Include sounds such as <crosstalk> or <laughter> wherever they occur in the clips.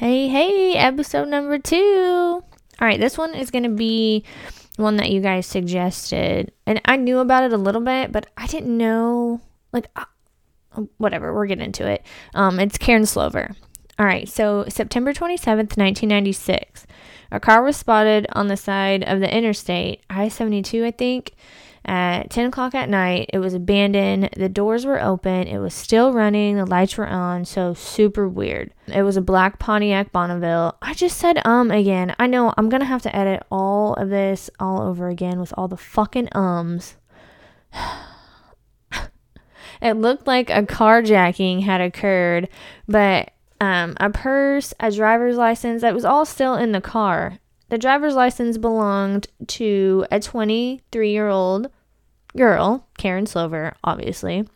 Hey, hey, episode number two. All right, this one is going to be one that you guys suggested. And I knew about it a little bit, but I didn't know, like, uh, whatever, we're getting into it. Um, it's Karen Slover. All right, so September 27th, 1996, a car was spotted on the side of the interstate, I 72, I think at 10 o'clock at night. It was abandoned. The doors were open. It was still running. The lights were on. So super weird. It was a black Pontiac Bonneville. I just said um again. I know I'm going to have to edit all of this all over again with all the fucking ums. <sighs> it looked like a carjacking had occurred, but um, a purse, a driver's license, that was all still in the car. The driver's license belonged to a 23 year old girl, Karen Slover, obviously.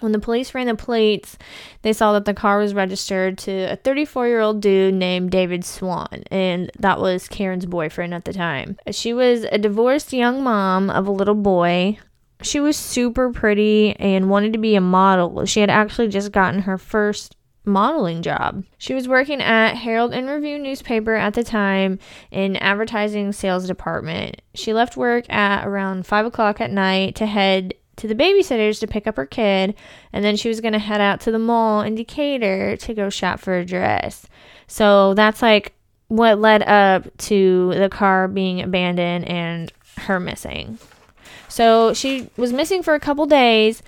When the police ran the plates, they saw that the car was registered to a 34 year old dude named David Swan, and that was Karen's boyfriend at the time. She was a divorced young mom of a little boy. She was super pretty and wanted to be a model. She had actually just gotten her first modeling job. She was working at Herald and Review newspaper at the time in advertising sales department. She left work at around five o'clock at night to head to the babysitters to pick up her kid, and then she was going to head out to the mall in Decatur to go shop for a dress. So that's like what led up to the car being abandoned and her missing. So she was missing for a couple days,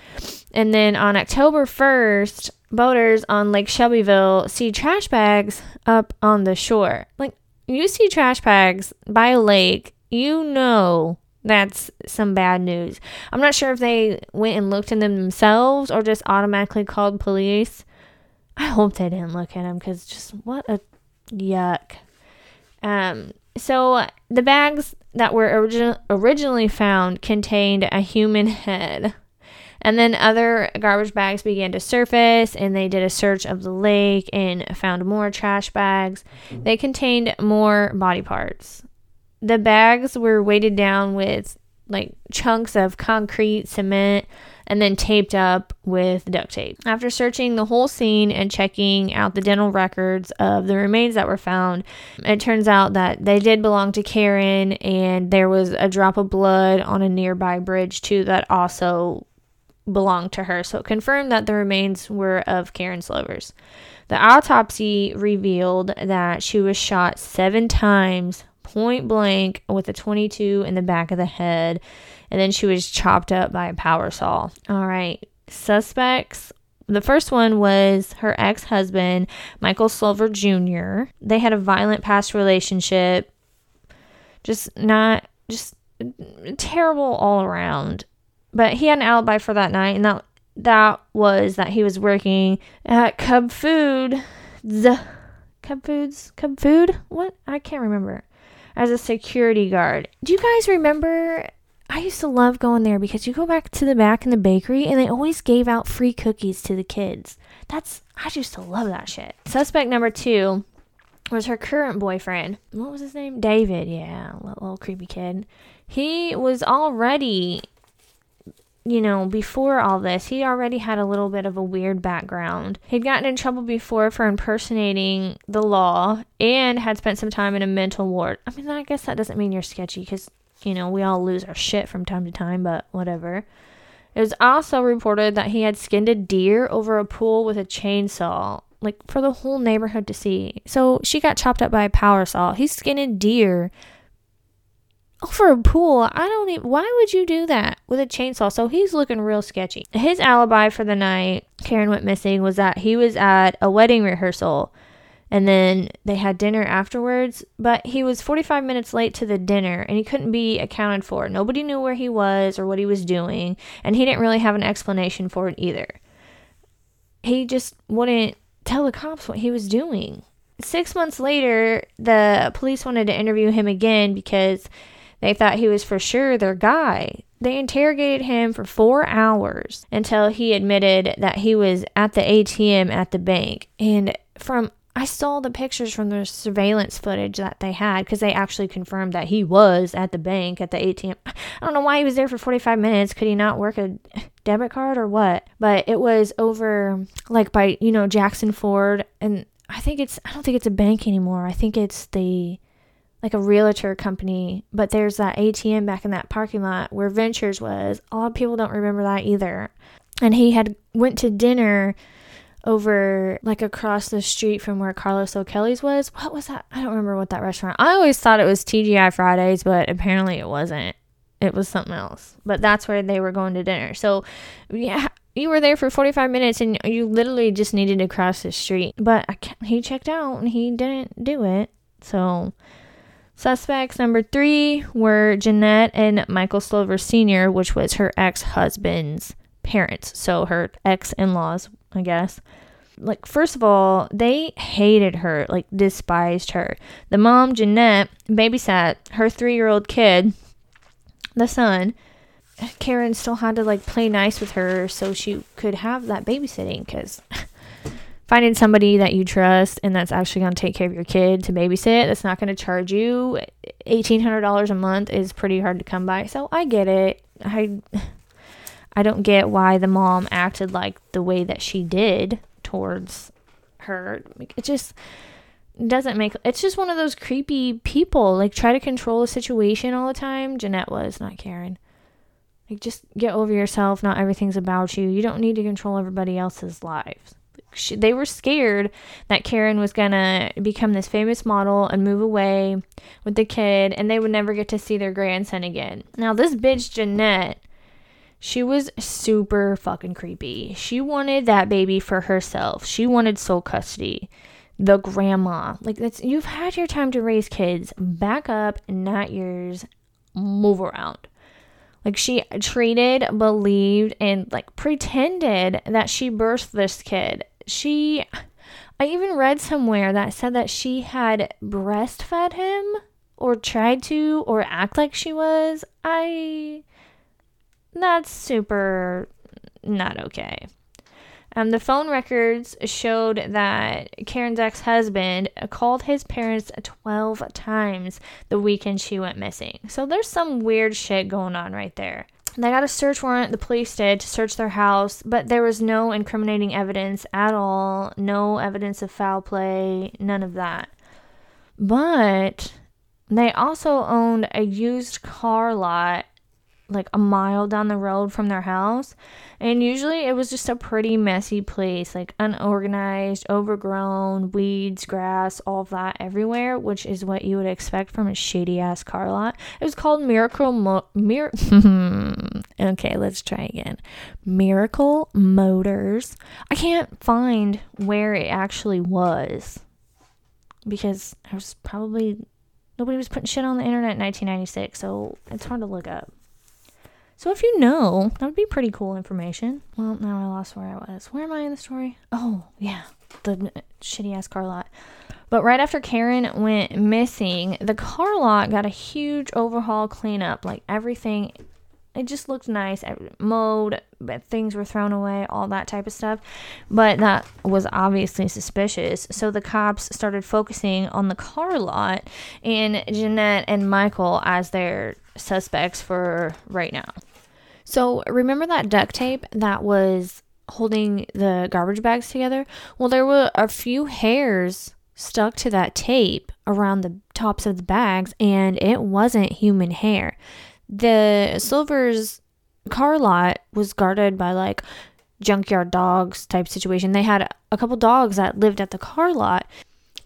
and then on October 1st, boaters on Lake Shelbyville see trash bags up on the shore. Like, you see trash bags by a lake, you know that's some bad news. I'm not sure if they went and looked in them themselves or just automatically called police. I hope they didn't look at them because just what a yuck. Um, so the bags that were origi- originally found contained a human head. And then other garbage bags began to surface, and they did a search of the lake and found more trash bags. They contained more body parts. The bags were weighted down with like chunks of concrete, cement, and then taped up with duct tape. After searching the whole scene and checking out the dental records of the remains that were found, it turns out that they did belong to Karen, and there was a drop of blood on a nearby bridge, too, that also belonged to her, so it confirmed that the remains were of Karen Slovers. The autopsy revealed that she was shot seven times, point blank, with a 22 in the back of the head, and then she was chopped up by a power saw. All right, suspects. The first one was her ex husband, Michael Slover Jr. They had a violent past relationship, just not, just terrible all around. But he had an alibi for that night, and that that was that he was working at Cub Food, the Cub Foods, Cub Food. What I can't remember. As a security guard. Do you guys remember? I used to love going there because you go back to the back in the bakery and they always gave out free cookies to the kids. That's I used to love that shit. Suspect number two was her current boyfriend. What was his name? David. Yeah, little, little creepy kid. He was already you know, before all this, he already had a little bit of a weird background. He'd gotten in trouble before for impersonating the law and had spent some time in a mental ward. I mean, I guess that doesn't mean you're sketchy because, you know, we all lose our shit from time to time, but whatever. It was also reported that he had skinned a deer over a pool with a chainsaw, like for the whole neighborhood to see. So she got chopped up by a power saw. He's skinning deer Oh, over a pool. I don't even, why would you do that with a chainsaw? So he's looking real sketchy. His alibi for the night Karen went missing was that he was at a wedding rehearsal and then they had dinner afterwards, but he was 45 minutes late to the dinner and he couldn't be accounted for. Nobody knew where he was or what he was doing, and he didn't really have an explanation for it either. He just wouldn't tell the cops what he was doing. Six months later, the police wanted to interview him again because they thought he was for sure their guy. They interrogated him for four hours until he admitted that he was at the ATM at the bank. And from I saw the pictures from the surveillance footage that they had because they actually confirmed that he was at the bank at the ATM. <laughs> I don't know why he was there for 45 minutes. Could he not work a <laughs> debit card or what? But it was over like by, you know, Jackson Ford and I think it's I don't think it's a bank anymore. I think it's the like a realtor company, but there's that ATM back in that parking lot where Ventures was. A lot of people don't remember that either. And he had went to dinner over like across the street from where Carlos O'Kelly's was. What was that? I don't remember what that restaurant. I always thought it was TGI Fridays, but apparently it wasn't. It was something else. But that's where they were going to dinner. So yeah, you were there for 45 minutes and you literally just needed to cross the street. But he checked out and he didn't do it. So Suspects number three were Jeanette and Michael Slover Sr., which was her ex husband's parents. So her ex in laws, I guess. Like, first of all, they hated her, like, despised her. The mom, Jeanette, babysat her three year old kid, the son. Karen still had to, like, play nice with her so she could have that babysitting because <laughs> finding somebody that you trust and that's actually going to take care of your kid to babysit that's not going to charge you $1800 a month is pretty hard to come by. So i get it. I i don't get why the mom acted like the way that she did towards her. It just doesn't make it's just one of those creepy people. Like try to control a situation all the time. Jeanette was not karen. Like just get over yourself. Not everything's about you. You don't need to control everybody else's lives she, they were scared that Karen was gonna become this famous model and move away with the kid, and they would never get to see their grandson again. Now, this bitch, Jeanette, she was super fucking creepy. She wanted that baby for herself, she wanted sole custody. The grandma, like that's you've had your time to raise kids. Back up, not yours. Move around. Like she treated, believed, and like pretended that she birthed this kid she I even read somewhere that said that she had breastfed him or tried to or act like she was. I that's super not okay. Um, the phone records showed that Karen's ex husband called his parents 12 times the weekend she went missing. So there's some weird shit going on right there. They got a search warrant, the police did, to search their house, but there was no incriminating evidence at all, no evidence of foul play, none of that. But they also owned a used car lot like a mile down the road from their house. And usually it was just a pretty messy place, like unorganized, overgrown, weeds, grass, all of that everywhere, which is what you would expect from a shady ass car lot. It was called Miracle Mo- Mir- <laughs> Okay, let's try again. Miracle Motors. I can't find where it actually was because I was probably nobody was putting shit on the internet in 1996, so it's hard to look up. So if you know, that would be pretty cool information. Well, now I lost where I was. Where am I in the story? Oh, yeah, the shitty ass car lot. But right after Karen went missing, the car lot got a huge overhaul cleanup. Like everything, it just looked nice, mowed, but things were thrown away, all that type of stuff. But that was obviously suspicious. So the cops started focusing on the car lot and Jeanette and Michael as their suspects for right now. So remember that duct tape that was holding the garbage bags together? Well, there were a few hairs stuck to that tape around the tops of the bags, and it wasn't human hair. The Slover's car lot was guarded by like junkyard dogs type situation. They had a couple dogs that lived at the car lot,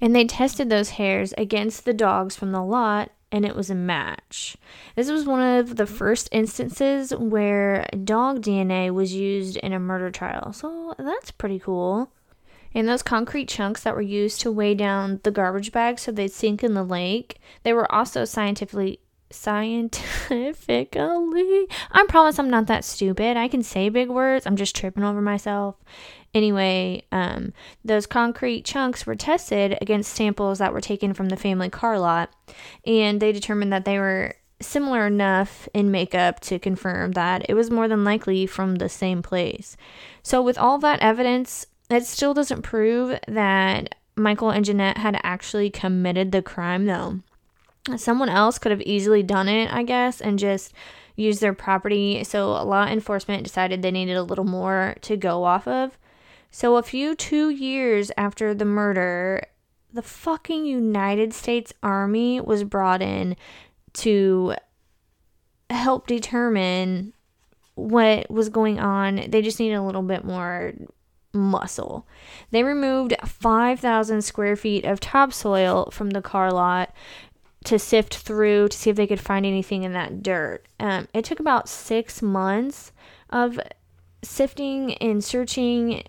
and they tested those hairs against the dogs from the lot and it was a match. This was one of the first instances where dog DNA was used in a murder trial, so that's pretty cool. And those concrete chunks that were used to weigh down the garbage bags so they'd sink in the lake, they were also scientifically scientifically I promise I'm not that stupid. I can say big words. I'm just tripping over myself. Anyway, um, those concrete chunks were tested against samples that were taken from the family car lot, and they determined that they were similar enough in makeup to confirm that it was more than likely from the same place. So, with all that evidence, it still doesn't prove that Michael and Jeanette had actually committed the crime, though. Someone else could have easily done it, I guess, and just used their property. So, law enforcement decided they needed a little more to go off of. So, a few two years after the murder, the fucking United States Army was brought in to help determine what was going on. They just needed a little bit more muscle. They removed 5,000 square feet of topsoil from the car lot to sift through to see if they could find anything in that dirt. Um, it took about six months of sifting and searching.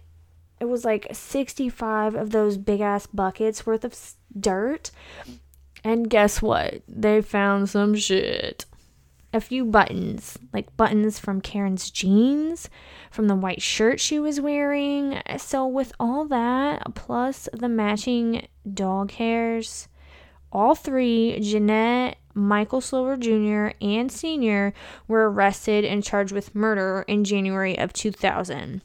It was like 65 of those big ass buckets worth of dirt. And guess what? They found some shit a few buttons, like buttons from Karen's jeans, from the white shirt she was wearing. So, with all that, plus the matching dog hairs, all three, Jeanette, Michael Slover Jr., and Sr., were arrested and charged with murder in January of 2000.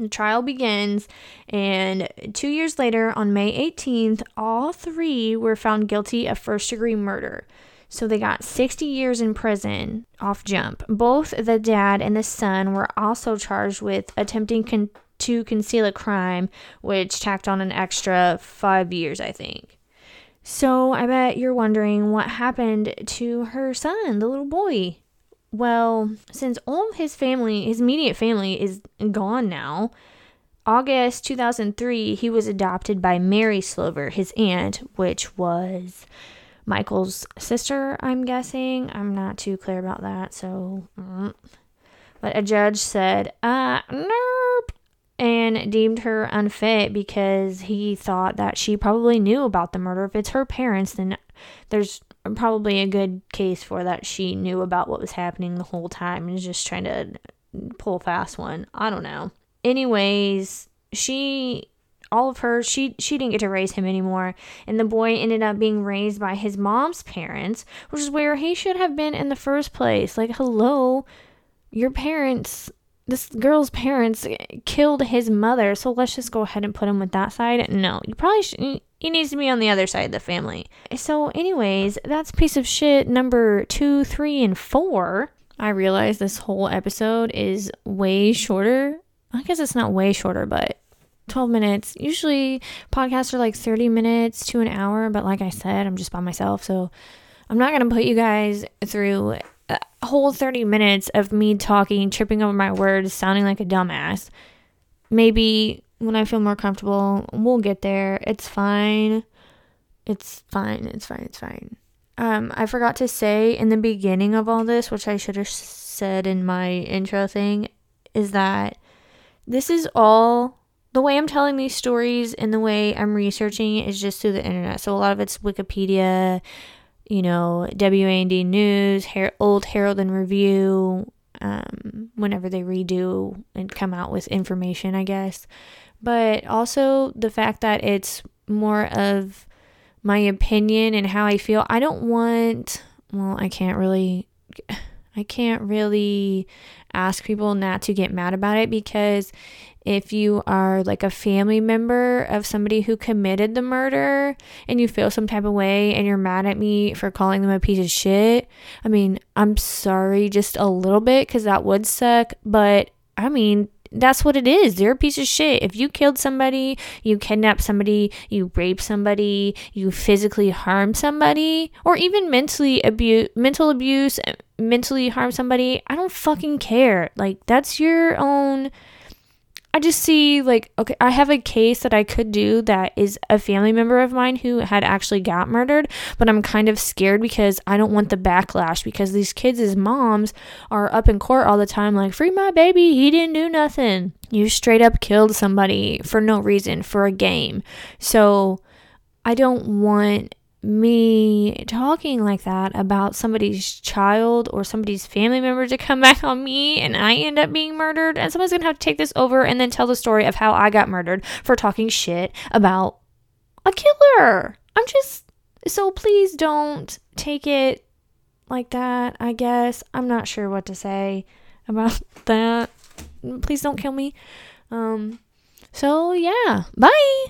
The trial begins, and two years later, on May 18th, all three were found guilty of first degree murder. So they got 60 years in prison off jump. Both the dad and the son were also charged with attempting con- to conceal a crime, which tacked on an extra five years, I think. So I bet you're wondering what happened to her son, the little boy. Well, since all his family, his immediate family, is gone now, August 2003, he was adopted by Mary Slover, his aunt, which was Michael's sister, I'm guessing. I'm not too clear about that, so. Mm. But a judge said, uh, nope, and deemed her unfit because he thought that she probably knew about the murder. If it's her parents, then there's probably a good case for that she knew about what was happening the whole time and is just trying to pull fast one. I don't know. Anyways, she all of her she she didn't get to raise him anymore and the boy ended up being raised by his mom's parents which is where he should have been in the first place like hello your parents this girl's parents killed his mother so let's just go ahead and put him with that side no you probably should he needs to be on the other side of the family so anyways that's piece of shit number two three and four i realize this whole episode is way shorter i guess it's not way shorter but 12 minutes. Usually podcasts are like 30 minutes to an hour, but like I said, I'm just by myself. So I'm not going to put you guys through a whole 30 minutes of me talking, tripping over my words, sounding like a dumbass. Maybe when I feel more comfortable, we'll get there. It's fine. It's fine. It's fine. It's fine. Um, I forgot to say in the beginning of all this, which I should have said in my intro thing, is that this is all the way I'm telling these stories and the way I'm researching is just through the internet. So a lot of it's Wikipedia, you know, WAND News, Her- Old Herald and Review, um, whenever they redo and come out with information, I guess. But also the fact that it's more of my opinion and how I feel. I don't want, well, I can't really. I can't really ask people not to get mad about it because if you are like a family member of somebody who committed the murder and you feel some type of way and you're mad at me for calling them a piece of shit, I mean, I'm sorry just a little bit because that would suck, but I mean, that's what it is. They're a piece of shit. If you killed somebody, you kidnapped somebody, you raped somebody, you physically harmed somebody, or even mentally abuse, mental abuse, mentally harm somebody, I don't fucking care. Like that's your own I just see like okay, I have a case that I could do that is a family member of mine who had actually got murdered, but I'm kind of scared because I don't want the backlash because these kids moms are up in court all the time like free my baby, he didn't do nothing. You straight up killed somebody for no reason for a game. So I don't want me talking like that about somebody's child or somebody's family member to come <laughs> back on me and I end up being murdered and someone's going to have to take this over and then tell the story of how I got murdered for talking shit about a killer. I'm just so please don't take it like that, I guess. I'm not sure what to say about <laughs> that. Please don't kill me. Um so yeah, bye.